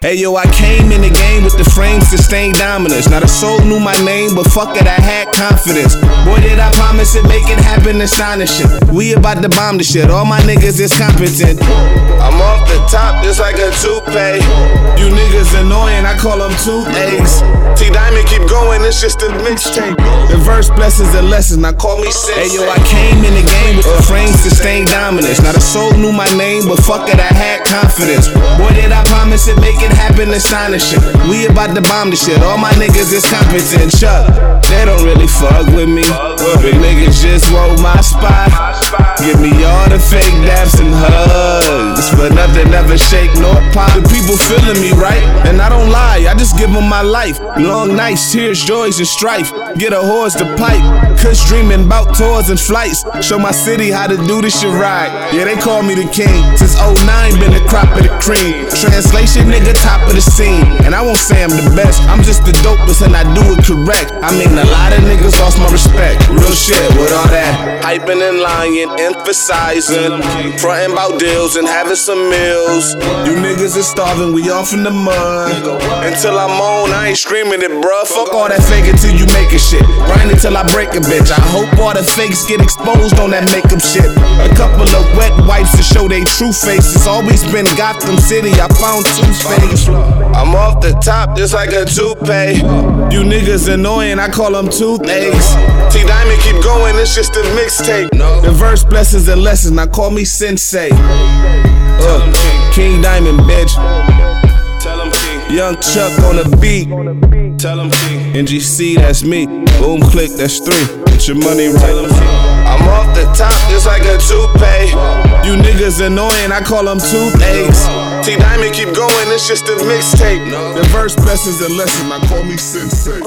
Hey yo, I came in the game with the frame sustained dominance. Not a soul knew my name, but fuck it, I had confidence. Boy, did I promise it, make it happen, astonishing. We about to bomb the shit, all my niggas is competent. I'm off the top just like a toupee. You niggas annoying, I call them toothaches. T Diamond keep going, it's just a mixtape. The verse blessings and lessons, now call me sensei. Hey yo, I came in the game dominance. Not a soul knew my name, but fuck it, I had confidence. Boy, did I promise it, make it happen, astonishing. We about to bomb the shit, all my niggas is competent. Chuck, they don't really fuck with me. Big niggas just want my spot. Give me but nothing ever shake nor pop. The people feeling me right, and I don't lie, I just give them my life. Long nights, tears, joys, and strife. Get a horse to pipe, cuss dreaming about tours and flights. Show my city how to do this shit right. Yeah, they call me the king. Since 09, been the crop of the cream. Translation, nigga, top of the scene. And I won't say I'm the best, I'm just the dopest and I do it correct. I mean, a lot of niggas lost my respect. Real shit with all that. Hyping and lying, emphasizing. Fronting about deals and having some meals. You niggas is starving, we off in the mud. Until I'm on, I ain't screaming it, bruh. Fuck all that fake until you make it shit. Grind until I break a bitch. I hope all the fakes get exposed on that makeup shit. A couple of wet wipes to show they true faces. It's always been Gotham City, I found two face. I'm the top just like a toupee. You niggas annoying, I call them toothaches. T Diamond keep going, it's just a mixtape. The verse blessings and lessons, now call me sensei. Uh, King Diamond, bitch. Tell him King, Yung Chuck on the beat. tell him King, NGC, that's me. Boom, click, that's three. Get your money right. I'm off the top just like a toupee. You niggas annoying, I call them toothaches. T Diamond keep going, it's just a mixtape. The verse blessings and lesson, now call me sensei.